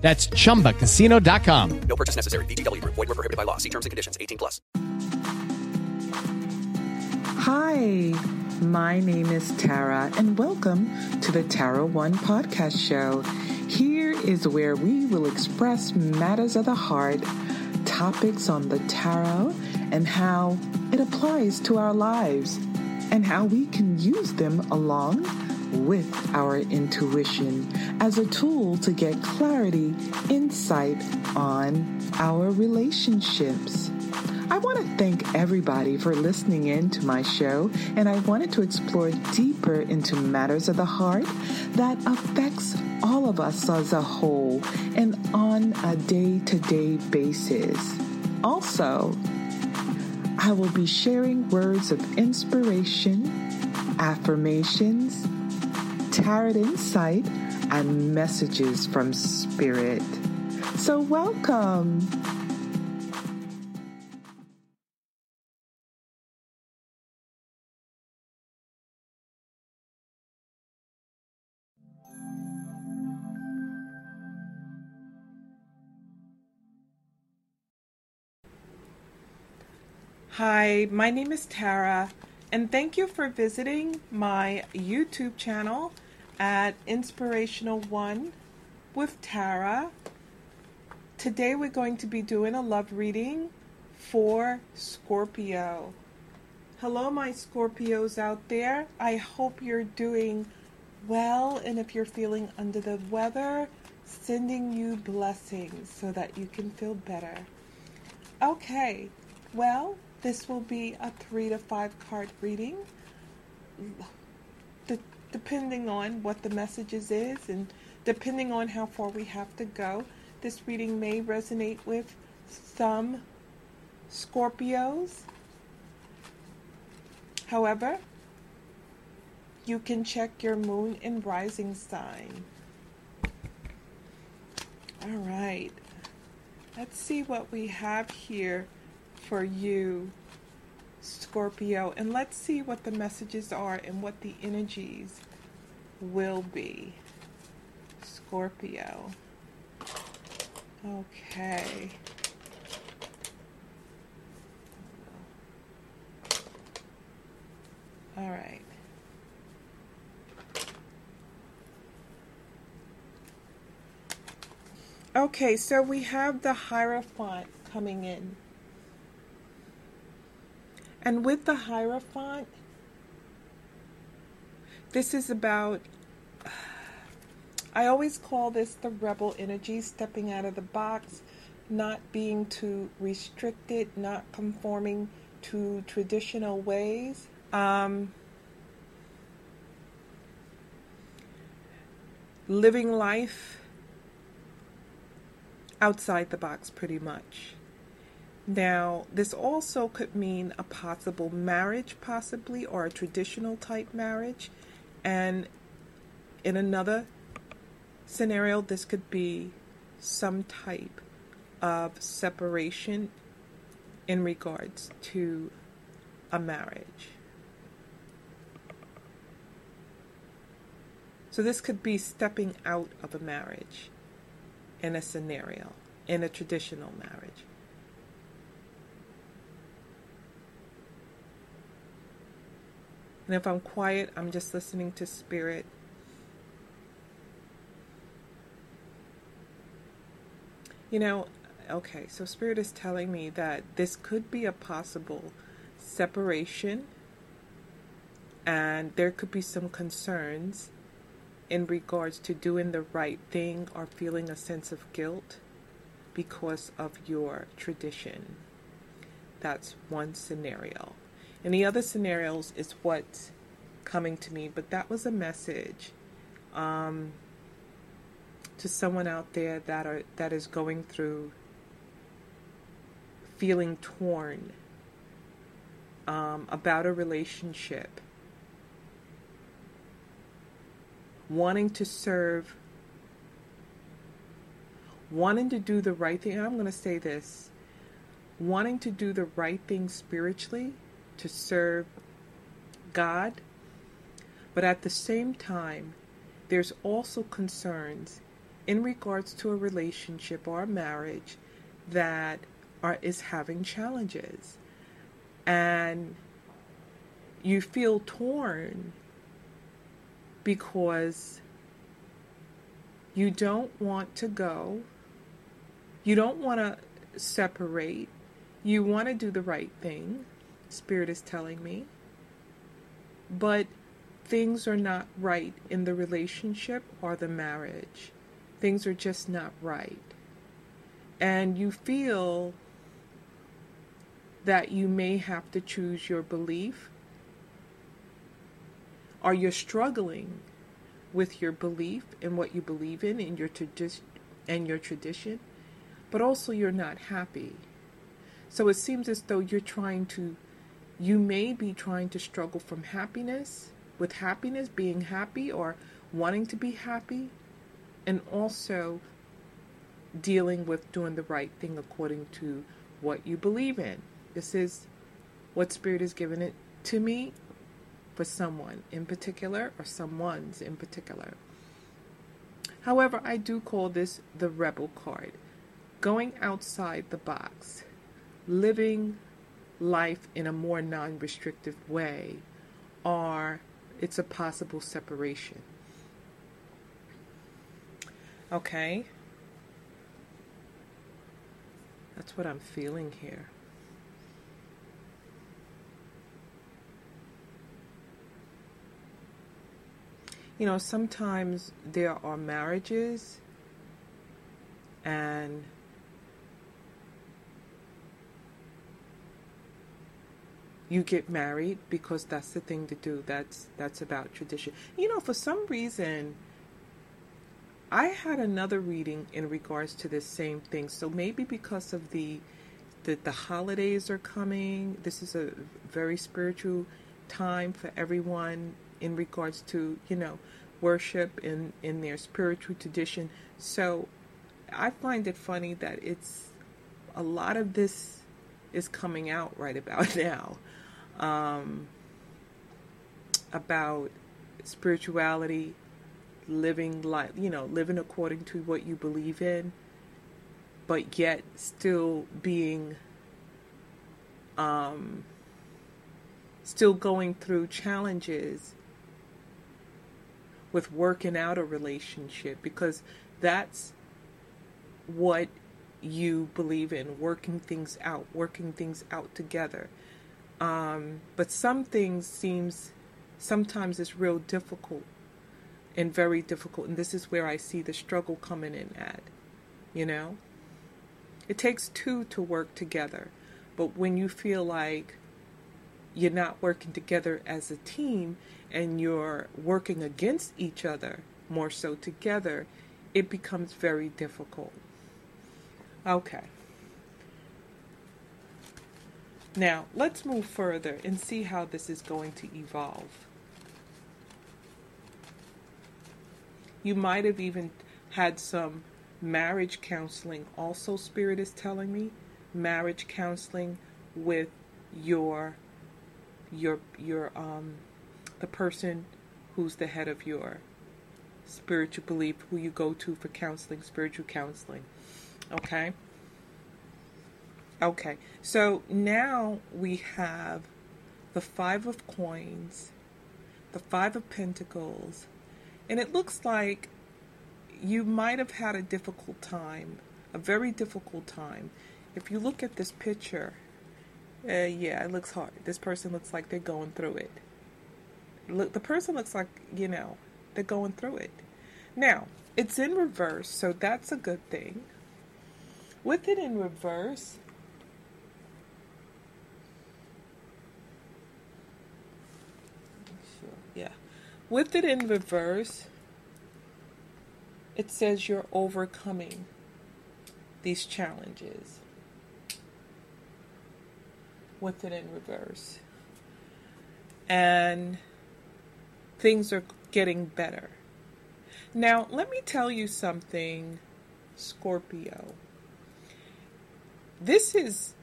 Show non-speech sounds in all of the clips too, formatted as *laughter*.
That's chumbacasino.com. No purchase necessary. VGW Group. Void were prohibited by law. See terms and conditions. 18 plus. Hi, my name is Tara, and welcome to the Tara One podcast show. Here is where we will express matters of the heart, topics on the tarot, and how it applies to our lives, and how we can use them along with our intuition as a tool to get clarity, insight on our relationships. I want to thank everybody for listening in to my show, and I wanted to explore deeper into matters of the heart that affects all of us as a whole and on a day-to-day basis. Also, I will be sharing words of inspiration, affirmations, tarot insight, and messages from Spirit. So, welcome. Hi, my name is Tara, and thank you for visiting my YouTube channel at Inspirational One with Tara. Today we're going to be doing a love reading for Scorpio. Hello, my Scorpios out there. I hope you're doing well, and if you're feeling under the weather, sending you blessings so that you can feel better. Okay, well, this will be a three to five card reading depending on what the messages is and depending on how far we have to go. This reading may resonate with some Scorpios. However, you can check your moon and rising sign. All right. Let's see what we have here for you Scorpio, and let's see what the messages are and what the energies will be. Scorpio. Okay. All right. Okay, so we have the Hierophant coming in. And with the Hierophant, this is about, I always call this the rebel energy, stepping out of the box, not being too restricted, not conforming to traditional ways. Um, living life outside the box, pretty much. Now, this also could mean a possible marriage, possibly, or a traditional type marriage. And in another scenario, this could be some type of separation in regards to a marriage. So, this could be stepping out of a marriage in a scenario, in a traditional marriage. And if I'm quiet, I'm just listening to spirit. You know, okay, so spirit is telling me that this could be a possible separation and there could be some concerns in regards to doing the right thing or feeling a sense of guilt because of your tradition. That's one scenario. And the other scenarios is what's coming to me, but that was a message um, to someone out there that are that is going through feeling torn um, about a relationship, wanting to serve, wanting to do the right thing. I'm going to say this wanting to do the right thing spiritually to serve God, but at the same time, there's also concerns in regards to a relationship or a marriage that are, is having challenges. And you feel torn because you don't want to go, you don't want to separate, you want to do the right thing, Spirit is telling me, but things are not right in the relationship or the marriage. Things are just not right. And you feel that you may have to choose your belief or you're struggling with your belief and what you believe in and your tradition and your tradition but also you're not happy so it seems as though you're trying to you may be trying to struggle from happiness with happiness being happy or wanting to be happy and also dealing with doing the right thing according to what you believe in this is what Spirit has given it to me for someone in particular or someone's in particular. However, I do call this the rebel card. Going outside the box, living life in a more non restrictive way, or it's a possible separation. Okay? That's what I'm feeling here. you know, sometimes there are marriages and you get married because that's the thing to do. That's that's about tradition. You know, for some reason I had another reading in regards to this same thing. So maybe because of the the, the holidays are coming, this is a very spiritual time for everyone in regards to you know worship in in their spiritual tradition. So I find it funny that it's a lot of this is coming out right about *laughs* now um, about spirituality, living like you know living according to what you believe in, but yet still being um, still going through challenges with working out a relationship because that's what you believe in working things out working things out together um, but some things seems sometimes it's real difficult and very difficult and this is where i see the struggle coming in at you know it takes two to work together but when you feel like you're not working together as a team and you're working against each other more so together, it becomes very difficult. Okay. Now, let's move further and see how this is going to evolve. You might have even had some marriage counseling, also, Spirit is telling me. Marriage counseling with your your your um the person who's the head of your spiritual belief, who you go to for counseling, spiritual counseling. Okay? Okay, so now we have the Five of Coins, the Five of Pentacles, and it looks like you might have had a difficult time, a very difficult time. If you look at this picture, uh, yeah, it looks hard. This person looks like they're going through it look the person looks like you know they're going through it now it's in reverse so that's a good thing with it in reverse yeah with it in reverse it says you're overcoming these challenges with it in reverse. And things are getting better. Now, let me tell you something, Scorpio. This is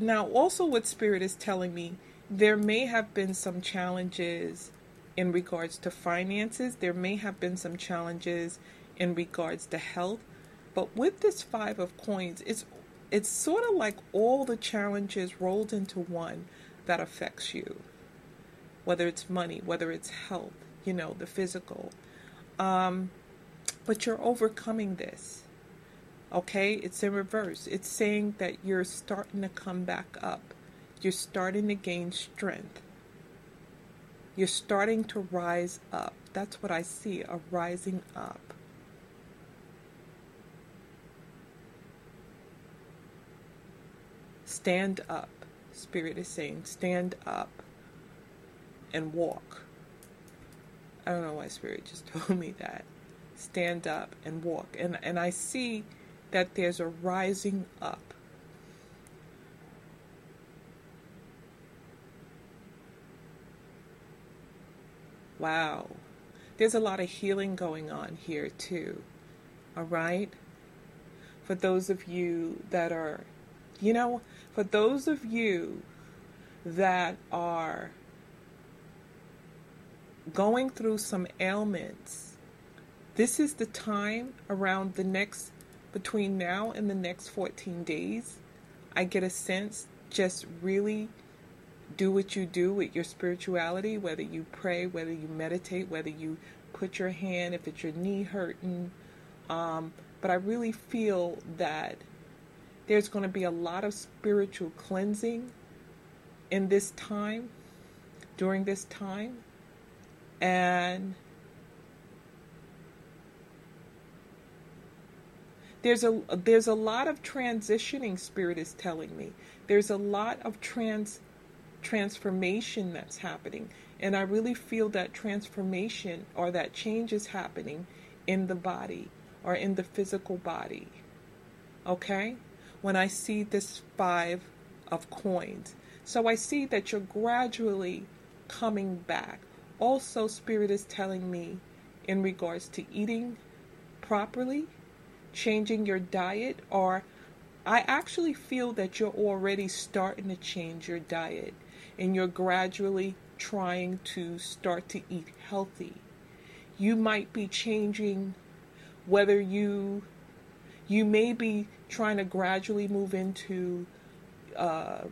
now also what Spirit is telling me. There may have been some challenges in regards to finances, there may have been some challenges in regards to health, but with this 5 of coins, it's it's sort of like all the challenges rolled into one that affects you. Whether it's money, whether it's health, you know, the physical. Um, but you're overcoming this. Okay? It's in reverse. It's saying that you're starting to come back up. You're starting to gain strength. You're starting to rise up. That's what I see a rising up. Stand up. Spirit is saying, stand up and walk. I don't know why Spirit *laughs* just told me that. Stand up and walk. And, and I see that there's a rising up. Wow. There's a lot of healing going on here, too. All right? For those of you that are, you know, for those of you that are going through some ailments, this is the time around the next, between now and the next 14 days. I get a sense just really do what you do with your spirituality, whether you pray, whether you meditate, whether you put your hand, if it's your knee hurting. Um, but I really feel that there's going to be a lot of spiritual cleansing in this time, during this time. And there's a there's a lot of transitioning spirit is telling me. There's a lot of trans transformation that's happening. And I really feel that transformation or that change is happening in the body or in the physical body. Okay? When I see this five of coins. So I see that you're gradually coming back. Also, Spirit is telling me in regards to eating properly, changing your diet, or I actually feel that you're already starting to change your diet and you're gradually trying to start to eat healthy. You might be changing whether you you may be trying to gradually move into uh,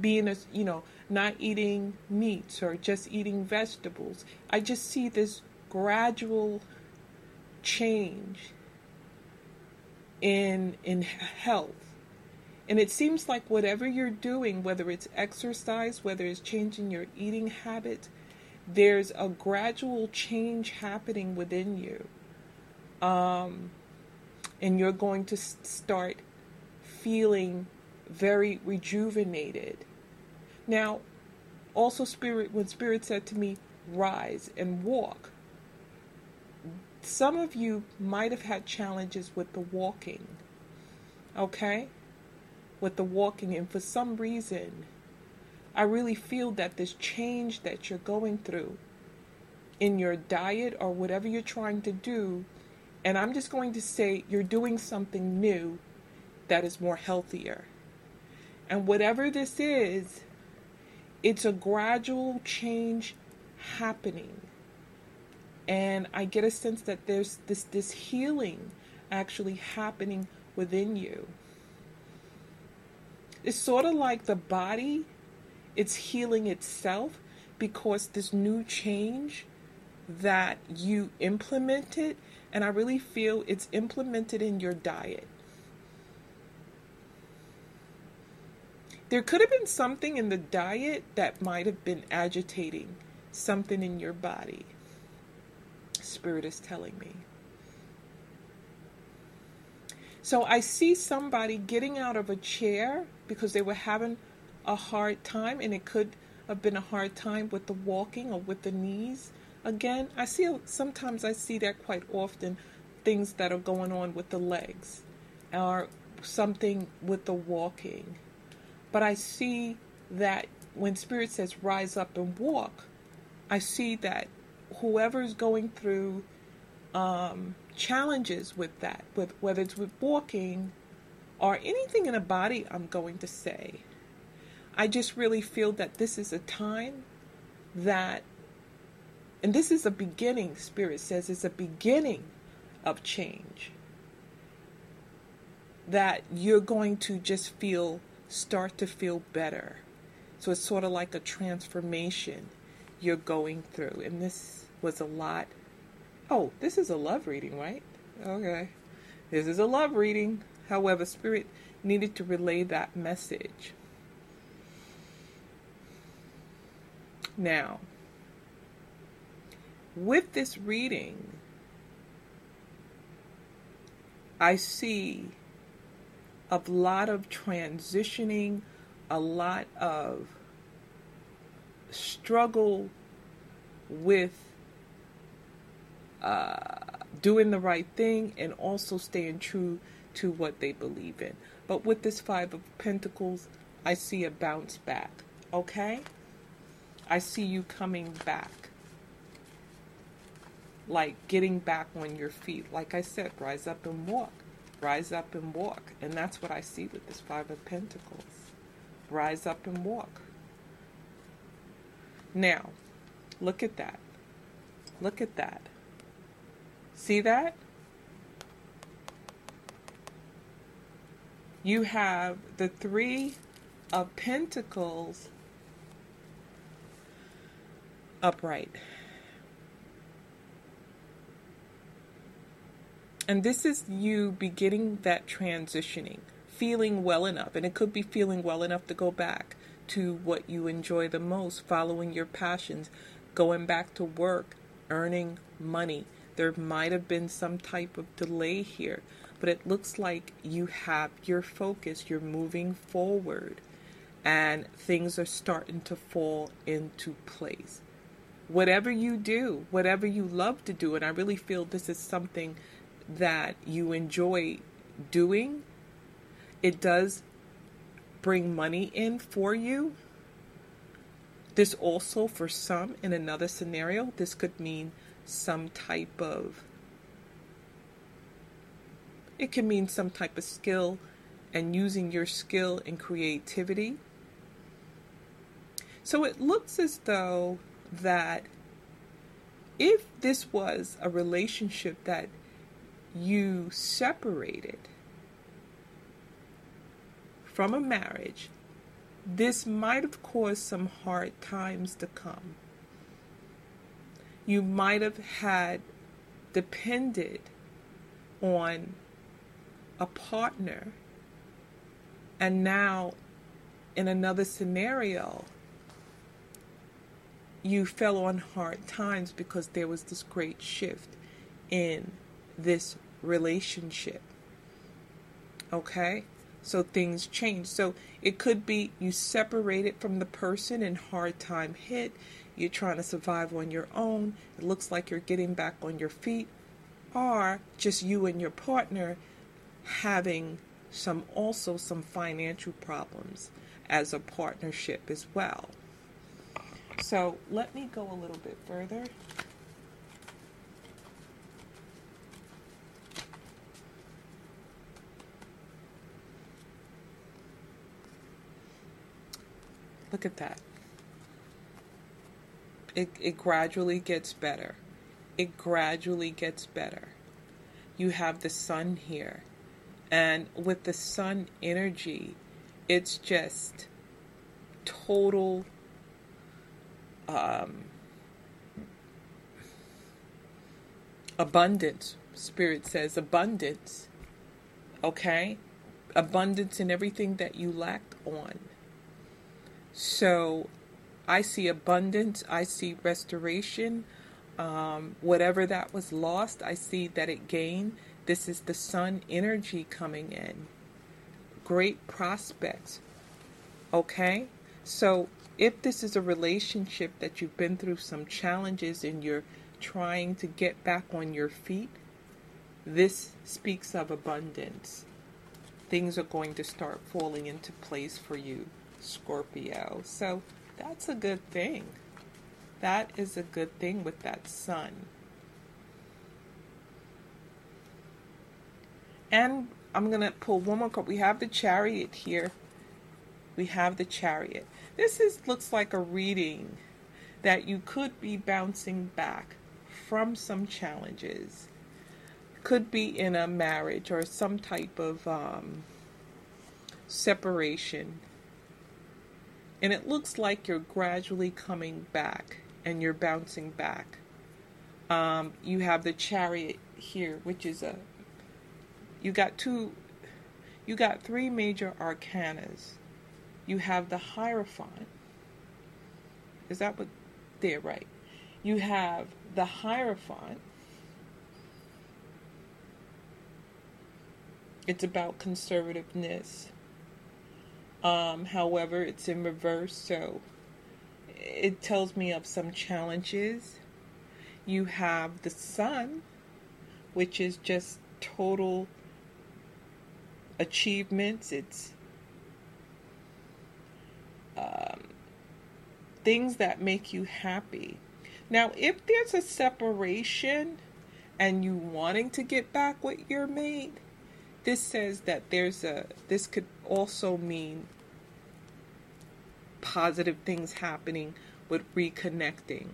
being a you know not eating meats or just eating vegetables. I just see this gradual change in in health and it seems like whatever you're doing, whether it's exercise, whether it's changing your eating habit, there's a gradual change happening within you. Um, and you're going to start feeling very rejuvenated. Now, also, Spirit, when Spirit said to me, rise and walk, some of you might have had challenges with the walking. Okay? With the walking, and for some reason, I really feel that this change that you're going through in your diet or whatever you're trying to do, and I'm just going to say you're doing something new that is more healthier. And whatever this is, it's a gradual change happening. And I get a sense that there's this this healing actually happening within you. It's sort of like the body, it's healing itself because this new change that you implemented, and I really feel it's implemented in your diet. There could have been something in the diet that might have been agitating something in your body. Spirit is telling me. So I see somebody getting out of a chair because they were having a hard time, and it could have been a hard time with the walking or with the knees. Again, I see sometimes I see that quite often things that are going on with the legs or something with the walking. But I see that when Spirit says rise up and walk, I see that whoever's going through um, challenges with that, with whether it's with walking or anything in a body, I'm going to say, I just really feel that this is a time that, and this is a beginning, Spirit says, it's a beginning of change. That you're going to just feel, start to feel better. So it's sort of like a transformation you're going through. And this was a lot. Oh, this is a love reading, right? Okay. This is a love reading. However, Spirit needed to relay that message. Now, with this reading, I see a lot of transitioning, a lot of struggle with uh, doing the right thing and also staying true to what they believe in. But with this Five of Pentacles, I see a bounce back. Okay? I see you coming back. Like getting back on your feet. Like I said, rise up and walk. Rise up and walk. And that's what I see with this Five of Pentacles. Rise up and walk. Now, look at that. Look at that. See that? You have the Three of Pentacles upright. And this is you beginning that transitioning, feeling well enough. And it could be feeling well enough to go back to what you enjoy the most, following your passions, going back to work, earning money. There might have been some type of delay here, but it looks like you have your focus, you're moving forward, and things are starting to fall into place. Whatever you do, whatever you love to do, and I really feel this is something that you enjoy doing, it does bring money in for you. This also, for some, in another scenario, this could mean some type of, it can mean some type of skill and using your skill and creativity. So it looks as though that if this was a relationship that you separated, from a marriage, this might have caused some hard times to come. You might have had depended on a partner, and now in another scenario, you fell on hard times because there was this great shift in this relationship. Okay? So things change. So it could be you separated from the person and hard time hit. You're trying to survive on your own. It looks like you're getting back on your feet. Or just you and your partner having some also some financial problems as a partnership as well. So let me go a little bit further. Look at that. It, it gradually gets better. It gradually gets better. You have the sun here. And with the sun energy, it's just total um, abundance. Spirit says abundance. Okay? Abundance in everything that you lacked on. So I see abundance, I see restoration. Um, whatever that was lost, I see that it gained. This is the sun energy coming in. Great prospects. Okay? So if this is a relationship that you've been through some challenges and you're trying to get back on your feet, this speaks of abundance. Things are going to start falling into place for you Scorpio. So that's a good thing. That is a good thing with that sun. And I'm going to pull one more card. We have the chariot here. We have the chariot. This is looks like a reading that you could be bouncing back from some challenges. Could be in a marriage or some type of um, separation. And it looks like you're gradually coming back and you're bouncing back. Um, you have the chariot here, which is a you got two you got three major arcanas. You have the Hierophant. Is that what they're right? You have the Hierophant. It's about conservativeness. Um, however, it's in reverse, so it tells me of some challenges. You have the Sun, which is just total achievements, it's um, things that make you happy. Now, if there's a separation and you wanting to get back with your mate, this says that there's a this could also mean positive things happening with reconnecting.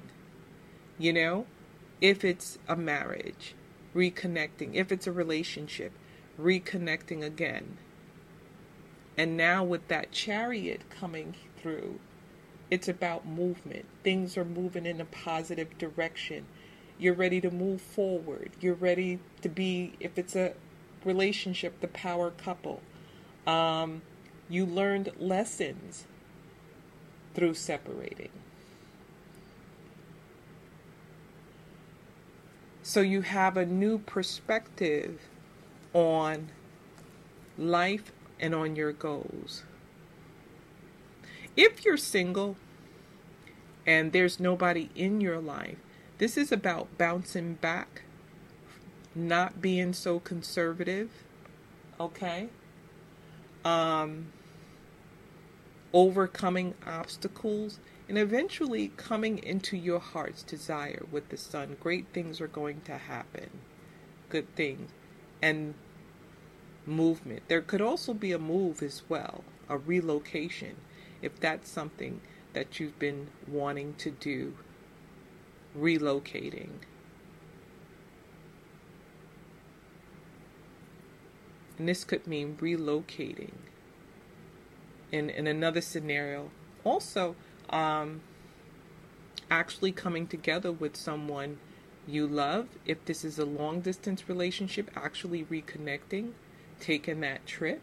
You know, if it's a marriage, reconnecting, if it's a relationship, reconnecting again. And now, with that chariot coming through, it's about movement. Things are moving in a positive direction. You're ready to move forward. You're ready to be, if it's a relationship, the power couple. Um, you learned lessons through separating. So you have a new perspective on life and on your goals. If you're single and there's nobody in your life, this is about bouncing back, not being so conservative, okay? Um, overcoming obstacles, and eventually coming into your heart's desire with the sun. Great things are going to happen. Good things and movement. There could also be a move as well, a relocation, if that's something that you've been wanting to do, relocating. And this could mean relocating. In, in another scenario, also um, actually coming together with someone you love, if this is a long distance relationship, actually reconnecting, taking that trip.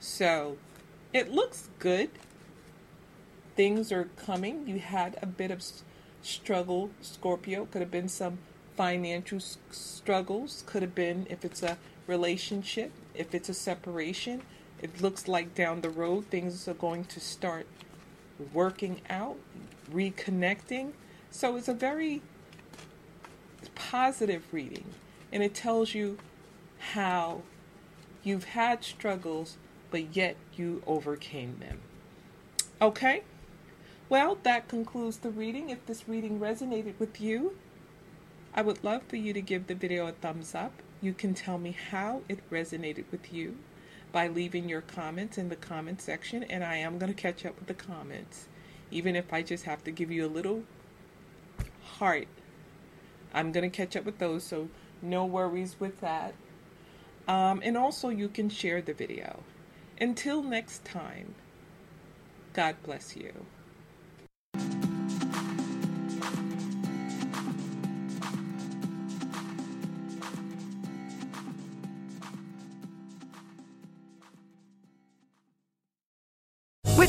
So it looks good. Things are coming. You had a bit of struggle, Scorpio. Could have been some financial struggles. Could have been if it's a relationship, if it's a separation. It looks like down the road things are going to start working out, reconnecting. So it's a very positive reading and it tells you how you've had struggles, but yet you overcame them. Okay? Well, that concludes the reading. If this reading resonated with you, I would love for you to give the video a thumbs up. You can tell me how it resonated with you by leaving your comments in the comment section, and I am going to catch up with the comments, even if I just have to give you a little heart I'm going to catch up with those, so no worries with that. Um, and also, you can share the video. Until next time, God bless you.